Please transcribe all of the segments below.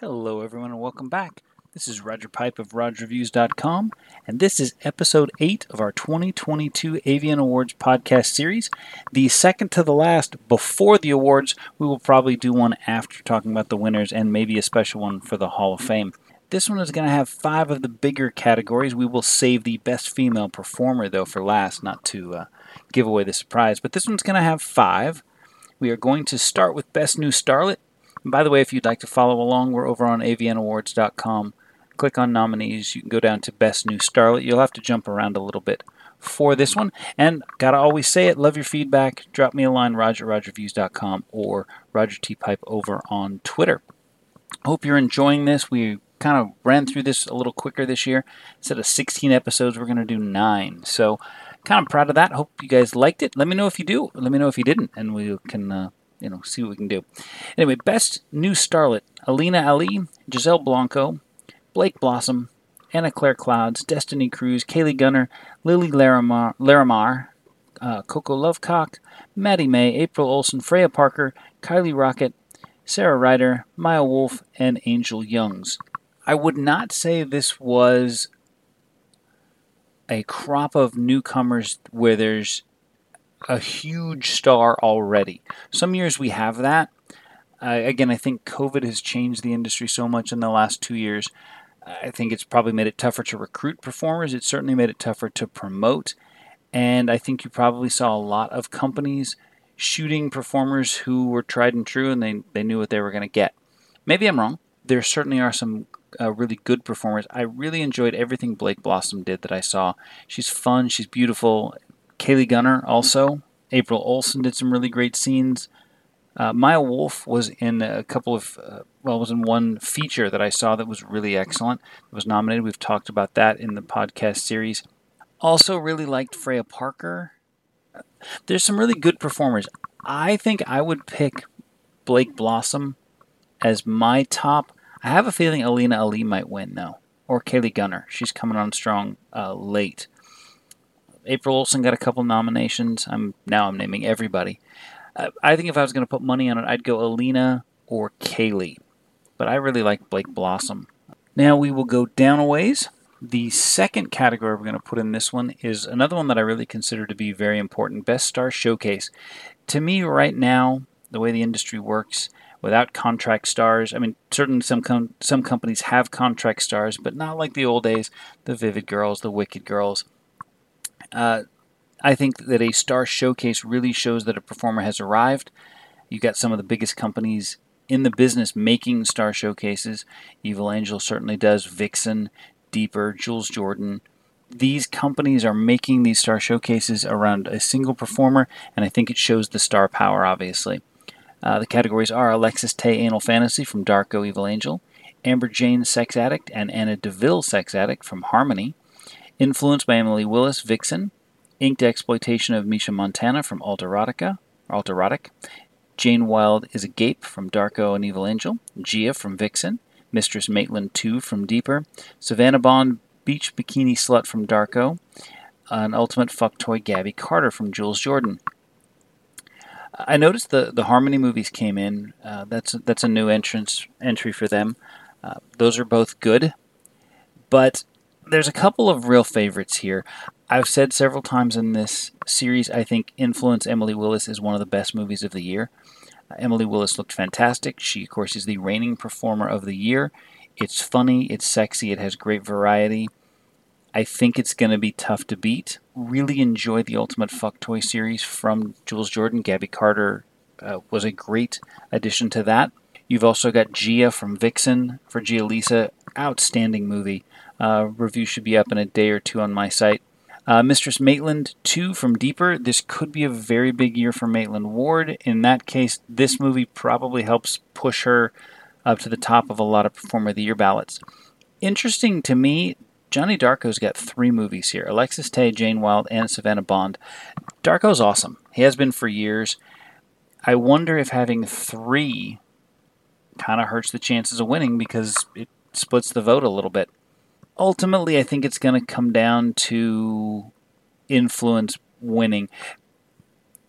Hello, everyone, and welcome back. This is Roger Pipe of RogerReviews.com, and this is episode 8 of our 2022 AVN Awards podcast series. The second to the last before the awards. We will probably do one after talking about the winners and maybe a special one for the Hall of Fame. This one is going to have five of the bigger categories. We will save the best female performer, though, for last, not to uh, give away the surprise. But this one's going to have five. We are going to start with Best New Starlet. By the way, if you'd like to follow along, we're over on avnawards.com. Click on nominees. You can go down to Best New Starlet. You'll have to jump around a little bit for this one. And gotta always say it, love your feedback. Drop me a line, roger rogerreviews.com or Roger T. Pipe over on Twitter. Hope you're enjoying this. We kind of ran through this a little quicker this year. Instead of 16 episodes, we're going to do nine. So, kind of proud of that. Hope you guys liked it. Let me know if you do. Let me know if you didn't, and we can, uh, you know, see what we can do. Anyway, best new starlet: Alina Ali, Giselle Blanco, Blake Blossom, Anna Claire Clouds, Destiny Cruz, Kaylee Gunner, Lily Larimar, Larimar uh, Coco Lovelock, Maddie May, April Olsen, Freya Parker, Kylie Rocket, Sarah Ryder, Maya Wolf, and Angel Youngs. I would not say this was a crop of newcomers where there's a huge star already. Some years we have that. Uh, again, I think COVID has changed the industry so much in the last two years. I think it's probably made it tougher to recruit performers. It certainly made it tougher to promote. And I think you probably saw a lot of companies shooting performers who were tried and true and they, they knew what they were going to get. Maybe I'm wrong. There certainly are some uh, really good performers. I really enjoyed everything Blake Blossom did that I saw. She's fun, she's beautiful. Kaylee Gunner also. April Olsen did some really great scenes. Uh, Maya Wolf was in a couple of, uh, well, was in one feature that I saw that was really excellent. It was nominated. We've talked about that in the podcast series. Also, really liked Freya Parker. There's some really good performers. I think I would pick Blake Blossom as my top. I have a feeling Alina Ali might win, though, or Kaylee Gunner. She's coming on strong uh, late. April Olsen got a couple nominations. I'm now I'm naming everybody. Uh, I think if I was going to put money on it, I'd go Alina or Kaylee, but I really like Blake Blossom. Now we will go down a ways. The second category we're going to put in this one is another one that I really consider to be very important Best Star Showcase. To me, right now, the way the industry works, without contract stars, I mean, certainly some, com- some companies have contract stars, but not like the old days, the Vivid Girls, the Wicked Girls. Uh, I think that a star showcase really shows that a performer has arrived. You've got some of the biggest companies in the business making star showcases. Evil Angel certainly does. Vixen, Deeper, Jules Jordan. These companies are making these star showcases around a single performer, and I think it shows the star power, obviously. Uh, the categories are Alexis Tae Anal Fantasy from Darko Evil Angel, Amber Jane Sex Addict, and Anna Deville Sex Addict from Harmony. Influenced by Emily Willis, Vixen. Inked Exploitation of Misha Montana from Alterotica, Alterotic. Jane Wilde is a Gape from Darko and Evil Angel. Gia from Vixen. Mistress Maitland 2 from Deeper. Savannah Bond Beach Bikini Slut from Darko. An Ultimate Fuck Toy Gabby Carter from Jules Jordan. I noticed the, the Harmony movies came in. Uh, that's that's a new entrance entry for them. Uh, those are both good, but there's a couple of real favorites here. I've said several times in this series, I think Influence Emily Willis is one of the best movies of the year. Uh, Emily Willis looked fantastic. She, of course, is the reigning performer of the year. It's funny, it's sexy, it has great variety. I think it's going to be tough to beat. Really enjoyed the Ultimate Fuck Toy series from Jules Jordan. Gabby Carter uh, was a great addition to that. You've also got Gia from Vixen for Gia Lisa. Outstanding movie. Uh, review should be up in a day or two on my site. Uh, Mistress Maitland 2 from Deeper. This could be a very big year for Maitland Ward. In that case, this movie probably helps push her up to the top of a lot of Performer of the Year ballots. Interesting to me, Johnny Darko's got three movies here Alexis Tae, Jane Wilde, and Savannah Bond. Darko's awesome. He has been for years. I wonder if having three kind of hurts the chances of winning because it splits the vote a little bit. Ultimately, I think it's going to come down to influence winning,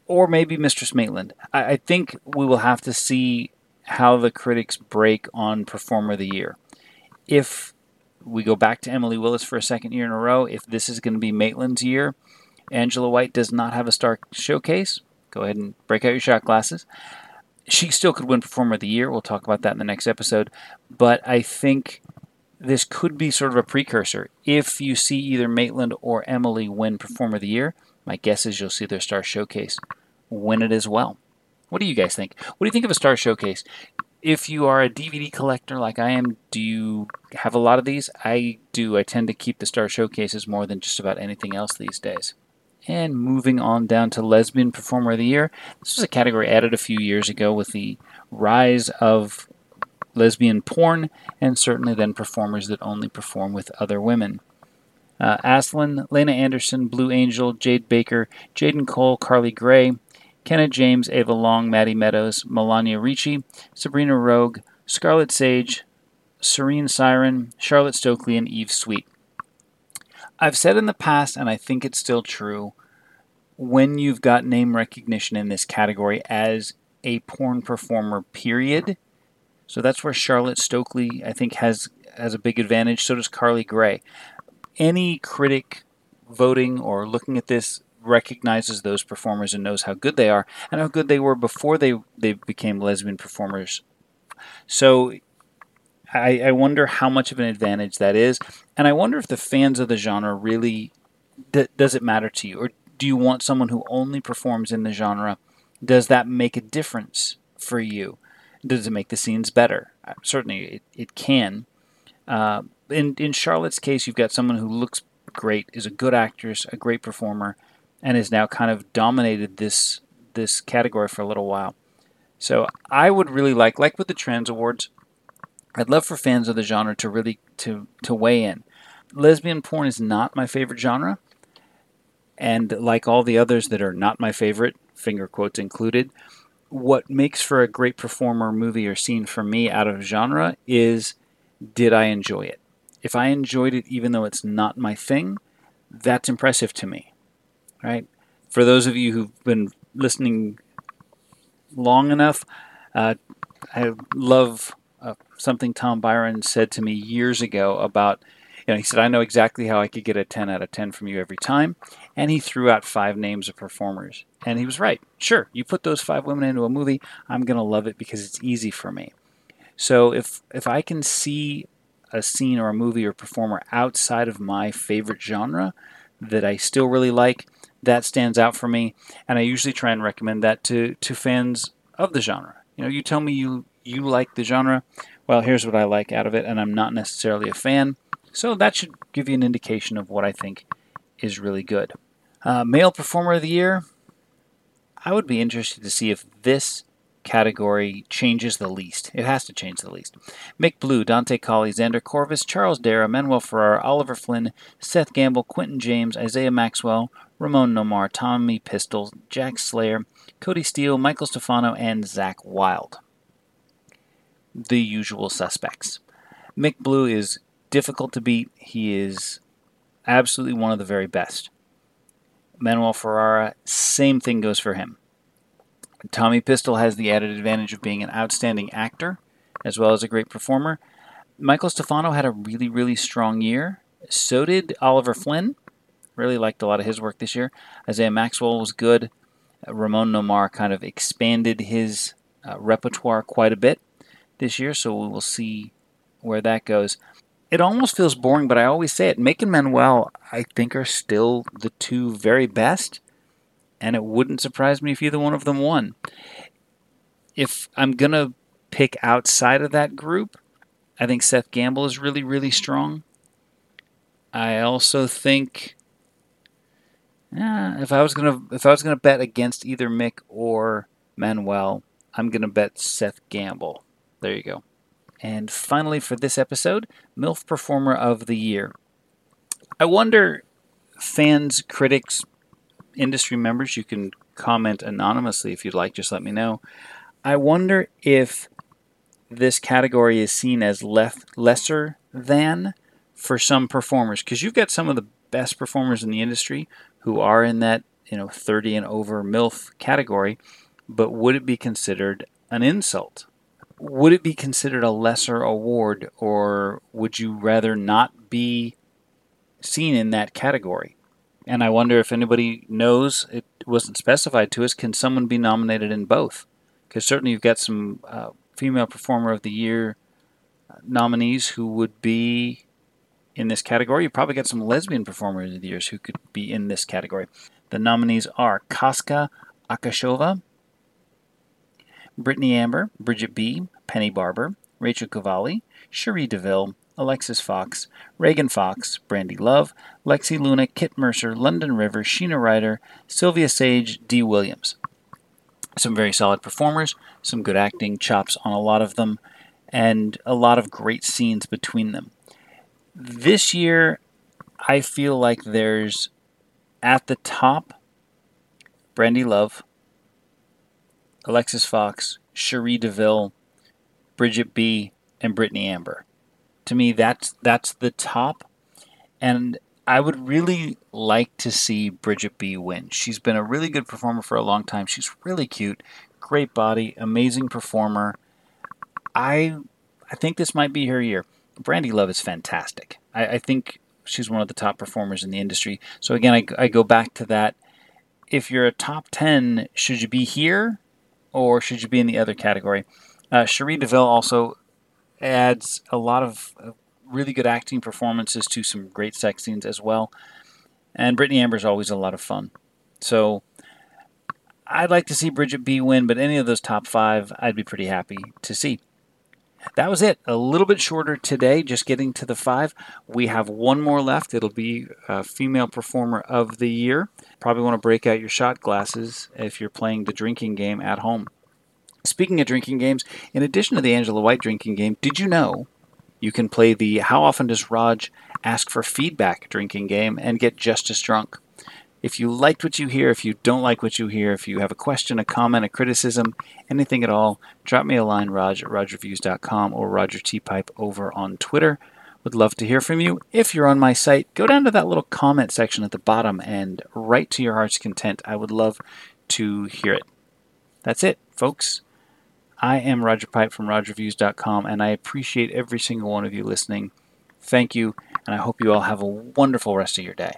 or maybe Mistress Maitland. I, I think we will have to see how the critics break on Performer of the Year. If we go back to Emily Willis for a second year in a row, if this is going to be Maitland's year, Angela White does not have a star showcase. Go ahead and break out your shot glasses. She still could win Performer of the Year. We'll talk about that in the next episode. But I think this could be sort of a precursor. If you see either Maitland or Emily win Performer of the Year, my guess is you'll see their star showcase win it as well. What do you guys think? What do you think of a star showcase? If you are a DVD collector like I am, do you have a lot of these? I do. I tend to keep the star showcases more than just about anything else these days. And moving on down to Lesbian Performer of the Year. This was a category added a few years ago with the rise of lesbian porn and certainly then performers that only perform with other women. Uh, Aslan, Lena Anderson, Blue Angel, Jade Baker, Jaden Cole, Carly Gray, Kenna James, Ava Long, Maddie Meadows, Melania Ricci, Sabrina Rogue, Scarlet Sage, Serene Siren, Charlotte Stokely, and Eve Sweet. I've said in the past, and I think it's still true, when you've got name recognition in this category as a porn performer, period. So that's where Charlotte Stokely, I think, has has a big advantage. So does Carly Gray. Any critic voting or looking at this recognizes those performers and knows how good they are and how good they were before they they became lesbian performers. So I, I wonder how much of an advantage that is, and I wonder if the fans of the genre really does it matter to you, or do you want someone who only performs in the genre? Does that make a difference for you? Does it make the scenes better? Uh, certainly, it, it can. Uh, in in Charlotte's case, you've got someone who looks great, is a good actress, a great performer, and has now kind of dominated this this category for a little while. So I would really like, like with the Trans Awards, I'd love for fans of the genre to really to to weigh in. Lesbian porn is not my favorite genre, and like all the others that are not my favorite, finger quotes included, what makes for a great performer, movie, or scene for me out of genre is did I enjoy it? If I enjoyed it, even though it's not my thing, that's impressive to me, right? For those of you who've been listening long enough, uh, I love uh, something Tom Byron said to me years ago about, you know, he said, I know exactly how I could get a 10 out of 10 from you every time. And he threw out five names of performers. And he was right. Sure, you put those five women into a movie, I'm going to love it because it's easy for me. So if, if I can see a scene or a movie or performer outside of my favorite genre that I still really like, that stands out for me. And I usually try and recommend that to, to fans of the genre. You know, you tell me you you like the genre, well, here's what I like out of it, and I'm not necessarily a fan. So that should give you an indication of what I think is really good. Uh, male Performer of the Year, I would be interested to see if this category changes the least. It has to change the least. Mick Blue, Dante Colley, Xander Corvus, Charles Dera, Manuel Ferrara, Oliver Flynn, Seth Gamble, Quentin James, Isaiah Maxwell, Ramon Nomar, Tommy Pistol, Jack Slayer, Cody Steele, Michael Stefano, and Zach Wild the usual suspects. Mick Blue is difficult to beat. He is absolutely one of the very best. Manuel Ferrara, same thing goes for him. Tommy Pistol has the added advantage of being an outstanding actor as well as a great performer. Michael Stefano had a really, really strong year. So did Oliver Flynn. Really liked a lot of his work this year. Isaiah Maxwell was good. Ramon Nomar kind of expanded his uh, repertoire quite a bit this year, so we will see where that goes. It almost feels boring, but I always say it. Mick and Manuel, I think, are still the two very best, and it wouldn't surprise me if either one of them won. If I'm going to pick outside of that group, I think Seth Gamble is really, really strong. I also think if I was gonna if I was gonna bet against either Mick or Manuel, I'm gonna bet Seth Gamble. There you go. And finally, for this episode, MILF Performer of the Year. I wonder, fans, critics, industry members, you can comment anonymously if you'd like, just let me know. I wonder if this category is seen as less, lesser than for some performers, because you've got some of the best performers in the industry who are in that you know 30 and over MILF category, but would it be considered an insult would it be considered a lesser award, or would you rather not be seen in that category? And I wonder if anybody knows, it wasn't specified to us, can someone be nominated in both? Because certainly you've got some uh, Female Performer of the Year uh, nominees who would be in this category. You probably got some lesbian performers of the years who could be in this category. The nominees are Casca Akashova, Brittany Amber, Bridget B., Penny Barber, Rachel Cavalli, Cherie DeVille, Alexis Fox, Reagan Fox, Brandy Love, Lexi Luna, Kit Mercer, London River, Sheena Ryder, Sylvia Sage, Dee Williams. Some very solid performers, some good acting chops on a lot of them, and a lot of great scenes between them. This year, I feel like there's at the top Brandy Love, Alexis Fox, Cherie DeVille, Bridget B., and Brittany Amber. To me, that's that's the top, and I would really like to see Bridget B. win. She's been a really good performer for a long time. She's really cute, great body, amazing performer. I I think this might be her year. Brandy Love is fantastic. I, I think she's one of the top performers in the industry. So again, I, I go back to that. If you're a top 10, should you be here or should you be in the other category? Uh, Cherie DeVille also adds a lot of uh, really good acting performances to some great sex scenes as well. And Brittany Amber is always a lot of fun. So I'd like to see Bridget B win, but any of those top five, I'd be pretty happy to see. That was it. A little bit shorter today, just getting to the five. We have one more left. It'll be a female performer of the year. Probably want to break out your shot glasses if you're playing the drinking game at home. Speaking of drinking games, in addition to the Angela White drinking game, did you know you can play the How Often Does Raj Ask for Feedback drinking game and get just as drunk? If you liked what you hear, if you don't like what you hear, if you have a question, a comment, a criticism, anything at all, drop me a line, Raj at RogerReviews.com or Roger T. Pipe over on Twitter. Would love to hear from you. If you're on my site, go down to that little comment section at the bottom and write to your heart's content. I would love to hear it. That's it, folks. I am Roger Pipe from RogerReviews.com, and I appreciate every single one of you listening. Thank you, and I hope you all have a wonderful rest of your day.